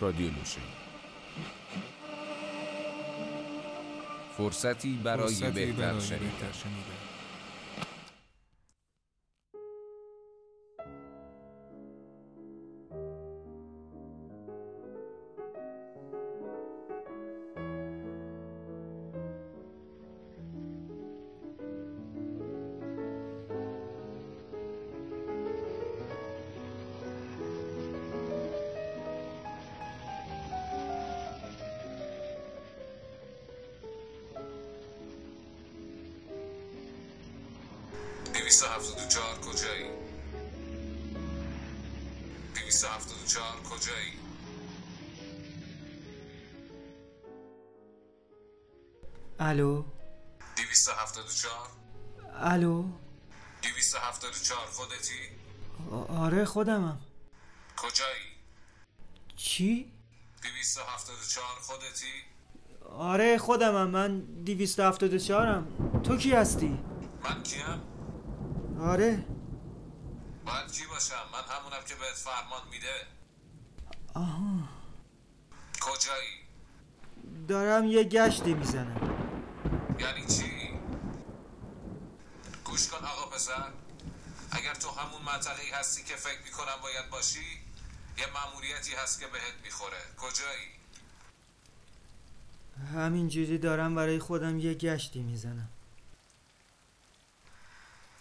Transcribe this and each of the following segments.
رادیو نوشه فرصتی برای فرصتی بهتر برای بهتر شنیدن. دویست هفتاد و چهار کجایی؟ دویست هفتاد و چهار کجایی؟ الو دویست هفتاد و چهار الو دویست هفتاد و چهار خودتی؟ آ- آره خودمم کجایی؟ چی؟ دویست هفتاد و چهار خودتی؟ آره خودمم من 274م تو کی هستی؟ من کیم؟ آره باید کی باشم؟ من همونم که بهت فرمان میده آها کجایی؟ دارم یه گشتی می‌زنم یعنی چی؟ گوش کن آقا پسر اگر تو همون منطقه هستی که فکر می‌کنم باید باشی یه مأموریتی هست که بهت می‌خوره کجایی؟ همینجوری دارم برای خودم یه گشتی می‌زنم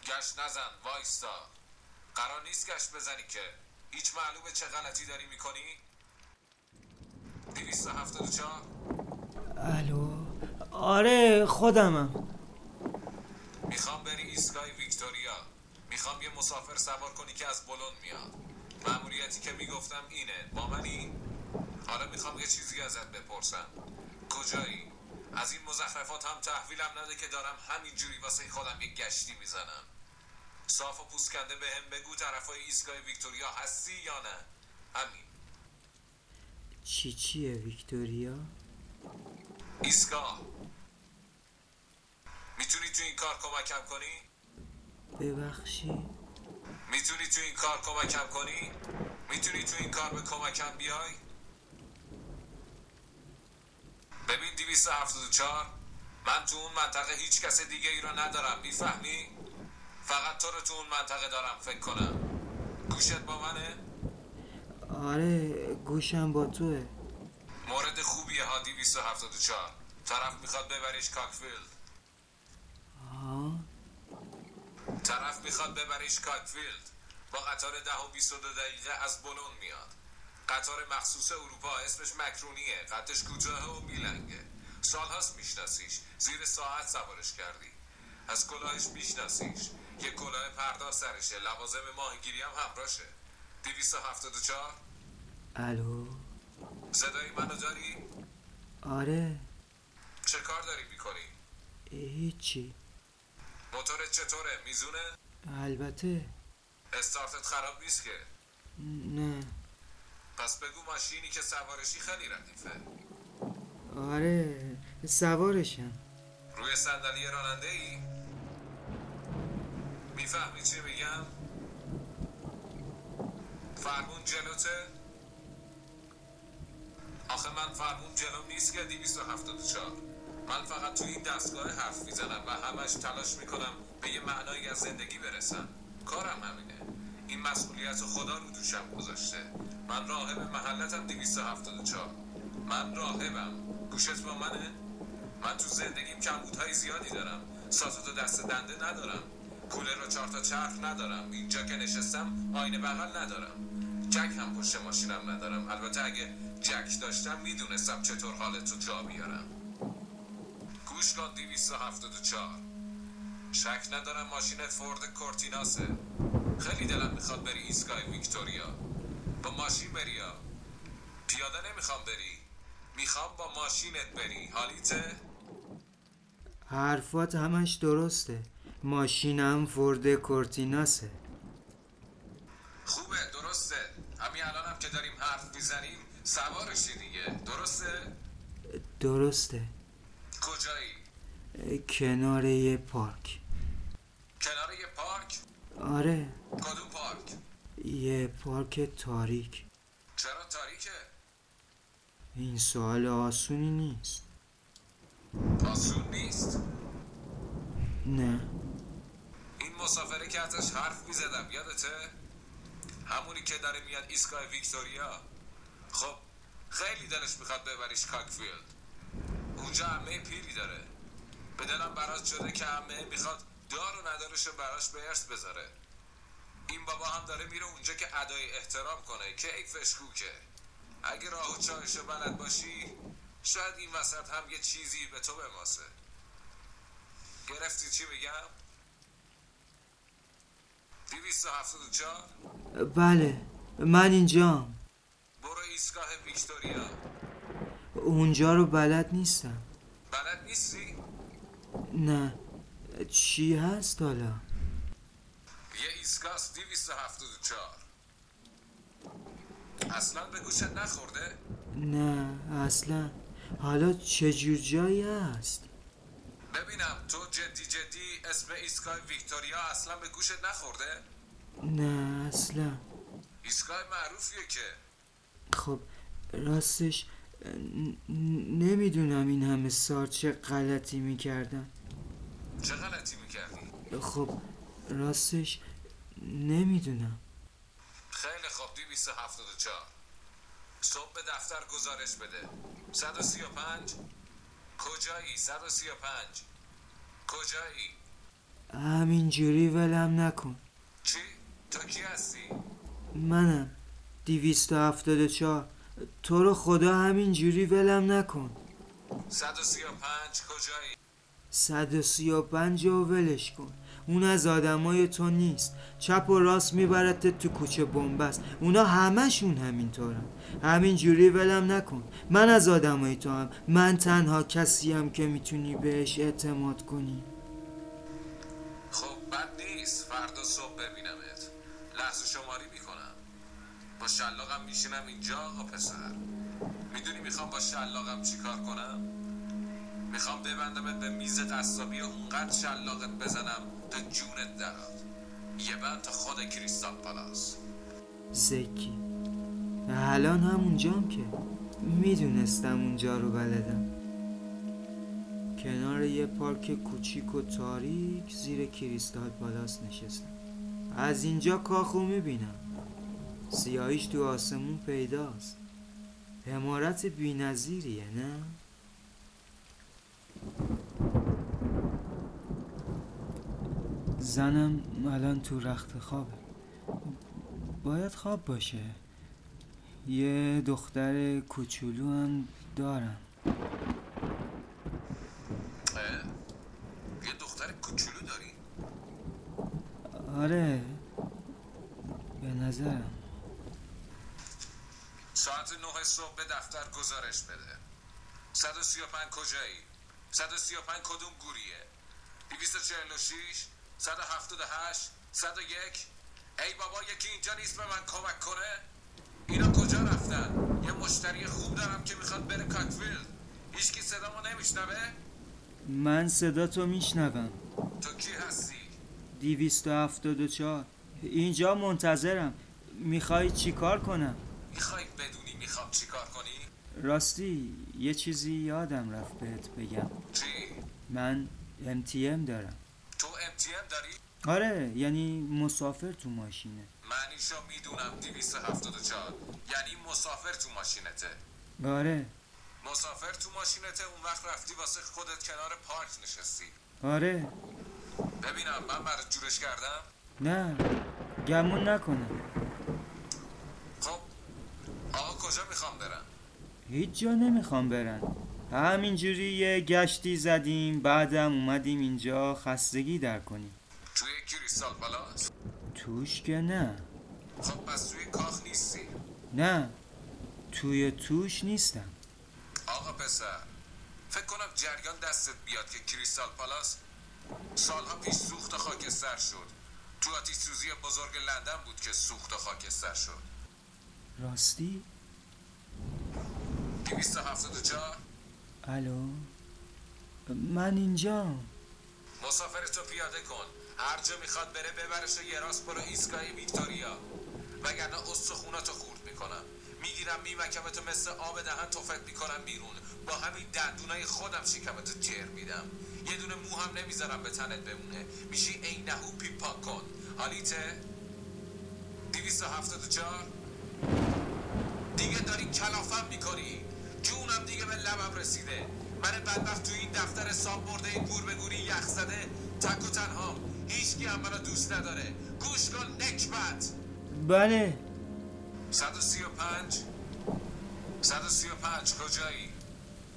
گشت نزن وایستا. قرار نیست گشت بزنی که. هیچ معلومه چه غلطی داری می‌کنی؟ 274 الو؟ آره خودمم. می‌خوام بری ایستگاه ویکتوریا. می‌خوام یه مسافر سوار کنی که از بلون میاد. مأموریتی که می‌گفتم اینه. با منی؟ حالا می‌خوام یه چیزی ازت بپرسم. کجایی؟ از این مزخرفات هم تحویلم نده که دارم همینجوری واسه خودم یه گشتی می‌زنم. صاف و پوسکنده به هم بگو طرفای ایستگاه ویکتوریا هستی یا نه همین چی چیه ویکتوریا؟ ایستگاه می‌تونی تو این کار کمکم کنی؟ ببخشی می‌تونی تو این کار کمکم کنی؟ می‌تونی تو این کار به کمکم بیای؟ ببین 274 من تو اون منطقه هیچ کس دیگه ای رو ندارم می‌فهمی؟ فقط تو رو تو اون منطقه دارم فکر کنم. گوشت با منه؟ آره گوشم با توه. مورد خوبیه ها 274 طرف می‌خواد ببریش کاکفیلد. طرف می‌خواد ببریش کاکفیلد. با قطار ده و 22 دقیقه از بلون میاد. قطار مخصوص اروپا اسمش مکرونیه. قدش کوتاه و میلنگه. سالهاست میشناسیش. زیر ساعت سوارش کردی. از کلاهش میشناسیش. یه کلاه پردار سرشه. لوازم ماهیگیری هم همراشه 274 الو؟ صدای منو داری؟ آره. چه کار داری می‌کنی؟ هیچی. موتورت چطوره؟ میزونه؟ البته. استارتت خراب نیست که؟ نه. پس بگو ماشینی که سوارشی خیلی ردیفه. آره سوارشم. روی صندلی راننده ای؟ می‌فهمی چی میگم؟ فرمون جلوته؟ آخه من فرمون جلو نیست که 274 من فقط تو این دستگاه حرف می‌زنم و همش تلاش می‌کنم به یه معنایی از زندگی برسم. کارم همینه. این مسئولیت خدا رو دوشم گذاشته. من راهب محلتم 274 من راهبم. گوشت با منه؟ من تو زندگیم کمبودهای زیادی دارم. سازت و دست دنده ندارم. کولر و چهار تا چرخ ندارم. اینجا که نشستم آینه بغل ندارم. جک هم پشت ماشینم ندارم. البته اگه جک داشتم می‌دونستم چطور حالت رو جا بیارم. گوش کن 274 شک ندارم ماشینت فورد کورتیناسه. خیلی دلم می‌خواد بری ایستگاه ویکتوریا. با ماشین بری یا پیاده نمی‌خوام بری. می‌خوام با ماشینت بری. حالیته؟ حرفات همش درسته. ماشینم فورد کورتیناسه. خوبه درسته. همین الانم که داریم حرف می‌زنیم سوارشی دیگه. درسته؟ درسته. کجایی؟ کنار یه پارک. کنار یه پارک؟ آره. کدوم پارک؟ یه پارک تاریک. چرا تاریکه؟ این سوال آسونی نیست. آسون نیست. نه. مسافره که ازش حرف می‌زدم یادته؟ همونی که داره میاد ایستگاه ویکتوریا. خب خیلی دلش می‌خواد ببریش کاکفیلد. اونجا عمه پیری داره. به دلم براش شده که عمه می‌خواد دار و ندارش رو براش به ارث بذاره. این بابا هم داره میره اونجا که ادای احترام کنه که ای فشکوکه اگه راه و چاهشو بلد باشی شاید این وسط هم یه چیزی به تو بماسه. گرفتی چی میگم؟ 274 بله من اینجام برو ایستگاه ویکتوریا. اونجا رو بلد نیستم. بلد نیستی؟ نه. چی هست حالا؟ یه ایستگاه 274 اصلا به گوشت نخورده؟ نه اصلا. حالا چه جور جایی هست؟ ببینم تو جدی جدی اسم ایستگاه ویکتوریا اصلا به گوشت نخورده؟ نه اصلا. ایستگاه معروفیه که. خب راستش نمی‌دونم این همه سال چه غلطی می‌کردم چه غلطی می‌کردی؟ خب راستش نمی‌دونم. خیلی خوب 274 صبح به دفتر گزارش بده. 135 کجایی؟ 135 کجایی؟ همینجوری ولم نکن. چی؟ تو کی هستی؟ منم. دیویست و هفتاد و چهار. تو رو خدا همینجوری ولم نکن. 135 کجایی؟ صد و سی و پنج رو ولش کن. اون از آدمای تو نیست. چپ و راست می‌برد تو کوچه بنبست. اونا همشون همینطورن. همینجوری ولم نکن. من از آدمای تو هم من تنها کسیم که می‌تونی بهش اعتماد کنی. خب بد نیست. فردا صبح ببینمت. لحظه شماری می‌کنم. با شلاقم میشینم اینجا آقا پسر. می‌دونی می‌خوام با شلاقم چیکار کنم؟ می‌خوام ببندمت به میز قصابی و اونقدر شلاقت بزنم تا جونت دراد یه تا خود کریستال پالاس. زکی الان هم اونجام که. می‌دونستم اونجا رو بلدم. کنار یه پارک کوچیک و تاریک زیر کریستال پالاس نشستم. از اینجا کاخو می‌بینم. سیاهیش تو آسمون پیداست. امارت بینظیریه نه؟ زنم الان تو رخت خوابه. باید خواب باشه. یه دختر کوچولو هم دارم؟ یه دختر کوچولو داری؟ آره به نظرم. ساعت نه صبح به دفتر گزارش بده. 135 کجایی؟ 135 کدوم گوریه؟ 246 178 101 ای بابا یکی اینجا نیست به من کمک کنه؟ اینا کجا رفتن؟ یه مشتری خوب دارم که می‌خواد بره کاکفیلد. هیچکی صدامو نمیشنوه؟ من صدا تو میشنوم. تو کی هستی؟ دیویست و هفتاد و چهار. اینجا منتظرم. می‌خوای چی کار کنم؟ می‌خوای بدونی می‌خوام چیکار کنی؟ راستی یه چیزی یادم رفت بهت بگم. چی؟ من MTM دارم. تو MTM داری؟ آره یعنی مسافر تو ماشینه. معنیشو می‌دونم 274 یعنی مسافر تو ماشینته. آره. مسافر تو ماشینته اون وقت رفتی واسه خودت کنار پارک نشستی. آره. ببینم من برات جورش کردم؟ نه گمون نکنم خب آقا کجا می‌خوام برم؟ هیچ جا نمی‌خوام برن همینجوری یه گشتی زدیم بعدم اومدیم اینجا خستگی در کنیم. توی کریستال پالاس؟ توش که نه. خب پس توی کاخ نیستی؟ نه توی توش نیستم. آقا پسر فکر کنم جریان دستت بیاد که کریستال پالاس سالها پیش سوخت خاکستر شد. تو آتیش سوزی بزرگ لندن بود که سوخت خاکستر شد. راستی؟ 274 الو؟ من اینجا. مسافرتو پیاده کن. هر جا می‌خواد بره ببرش و یه راست برو ایستگاه ویکتوریا. وگرنه استخوناتو خورد می‌کنم. می‌گیرم میمکمتو مثل آب دهن تفت می‌کنم بیرون. با همین دندونای خودم شکمتو جر میدم. یه دونه مو هم نمی‌ذارم به تنت بمونه. میشی عینهو پیپاک کن. حالیته؟ دیویست و هفتاد و دیگه داری کلافم می‌کنی. جونم دیگه به لبم رسیده. من بدبخت تو این دفتر ساب برده گور به گوری یخ زده. تک و تنها. هیچکی هم منو دوست نداره. گوش کن نکبت. بله. 135 135 کجایی؟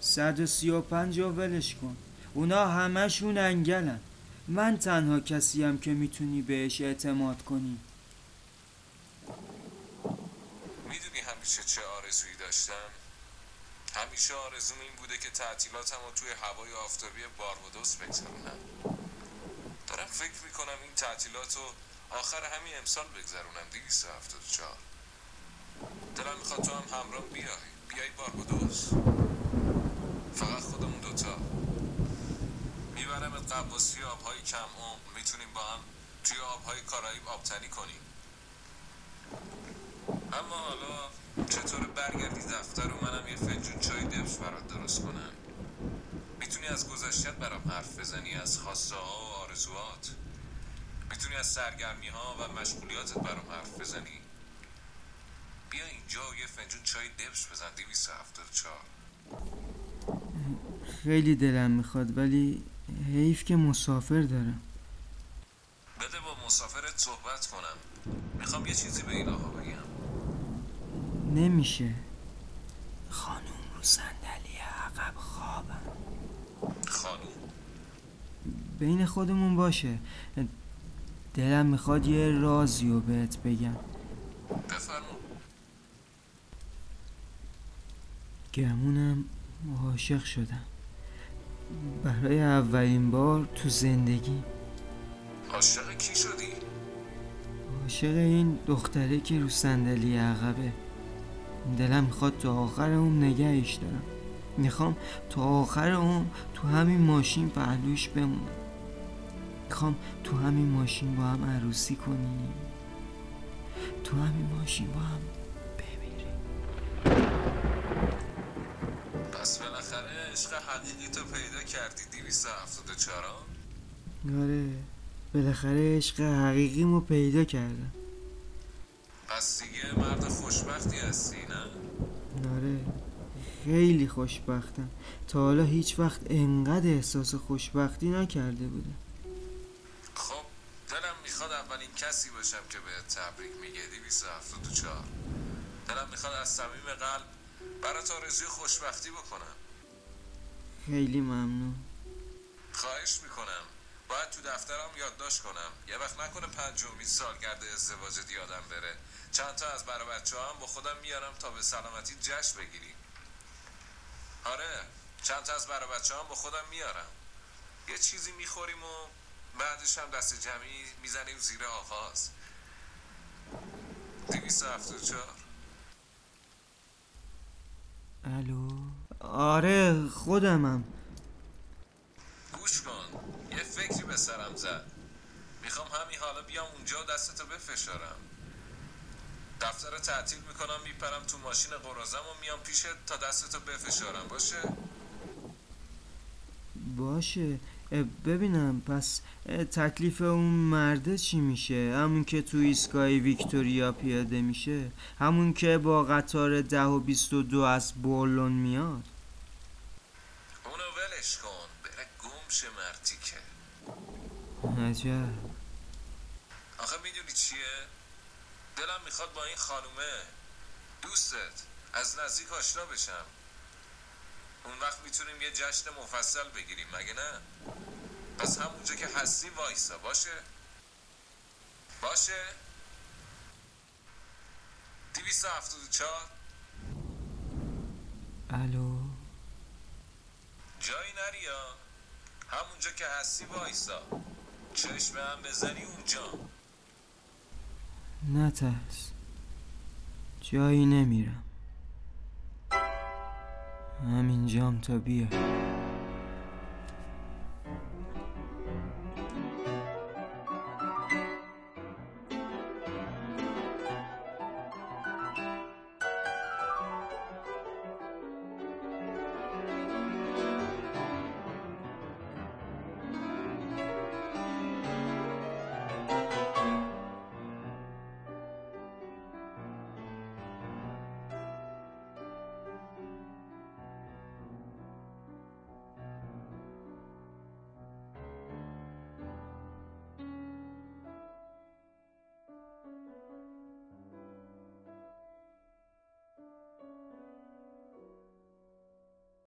135 رو ولش کن. اونا همشون انگلن. من تنها کسیم که می‌تونی بهش اعتماد کنی. می‌دونی همیشه چه آرزویی داشتم؟ همیشه آرزوم این بوده که تعطیلاتم رو توی هوای آفتابی باربادوس بگذرونم. دارم فکر می‌کنم این تعطیلات رو آخر همین امسال بگذرونم 274 دلم می‌خواد تو هم همراه بیای. بیای باربادوس. فقط خودمون دوتا. می‌برم قباسی آبهای کم عمق می‌تونیم با هم توی آبهای کارائیب آبتنی کنیم. اما حالا چطور برگردی دفتر و منم یه فنجون چای دبش برات درست کنم؟ می‌تونی از گذشتت برام حرف بزنی از خواسته ها و آرزوات می‌تونی از سرگرمی ها و مشغولیاتت برام حرف بزنی؟ بیا اینجا و یه فنجون چای دبش بزن 274 خیلی دلم می‌خواد ولی حیف که مسافر دارم. بده با مسافرت صحبت کنم. می‌خوام یه چیزی به این آقا بگم. نمیشه. خانوم رو صندلی عقب خوابم. خانوم بین خودمون باشه. دلم می‌خواد یه رازی رو بهت بگم. بفرما. گمونم عاشق شدم. برای اولین بار تو زندگی. عاشق کی شدی؟ عاشق این دختره که رو صندلی عقبه. دلم می‌خواد تا آخر اون نگهش دارم. می‌خوام تا آخر اون تو همین ماشین پهلوش بمونم. می‌خوام تو همین ماشین با هم عروسی کنیم. تو همین ماشین با هم بمیریم. پس بالاخره عشق حقیقی تو پیدا کردی 274 آره. بالاخره عشق حقیقیمو پیدا کردم. پس دیگه مرد خوشبختی هستی نه؟ آره خیلی خوشبختم. تا حالا هیچ وقت انقدر احساس خوشبختی نکرده بودم. خب دلم می‌خواد اولین کسی باشم که به تبریک میگه 274 دلم می‌خواد از صمیم قلب برات آرزوی خوشبختی بکنم. خیلی ممنون. خواهش می‌کنم. باید تو دفترم یادداشت کنم. یه وقت نکنه پنجمین سالگرد ازدواجت یادم بره. چند تا از برا بچه هم با خودم میارم تا به سلامتی جشن بگیریم. آره چند تا از برا بچه هم با خودم میارم. یه چیزی می‌خوریم و بعدش هم دست جمعی می‌زنیم زیر آغاز. دویست هفته چهار. الو؟ آره خودمم. گوش کن. یه فکری به سرم زد. می‌خوام همین حالا بیام اونجا و دستتو بفشارم. دفتر تعطیل می‌کنم میپرم تو ماشین قرازم و میام پیشت تا دستتو بفشارم. باشه؟ باشه. ببینم پس تکلیف اون مرده چی میشه؟ همون که تو ایستگاه ویکتوریا پیاده میشه؟ همون که با قطار ده و بیست و دو از بولون میاد؟ بره گم شه مرتی که. عجب. آخه می‌دونی چیه؟ دلم می‌خواد با این خانومه دوستت از نزدیک آشنا بشم. اون وقت می‌تونیم یه جشن مفصل بگیریم مگه نه؟ پس همونجا که هستی وایسا باشه؟ باشه؟ دیویست هفتاد و چهار. الو؟ جایی نریا همونجا که هستی وایسا. چشم هم بزنی اونجا نترس جایی نمیرم. همینجام تا بیا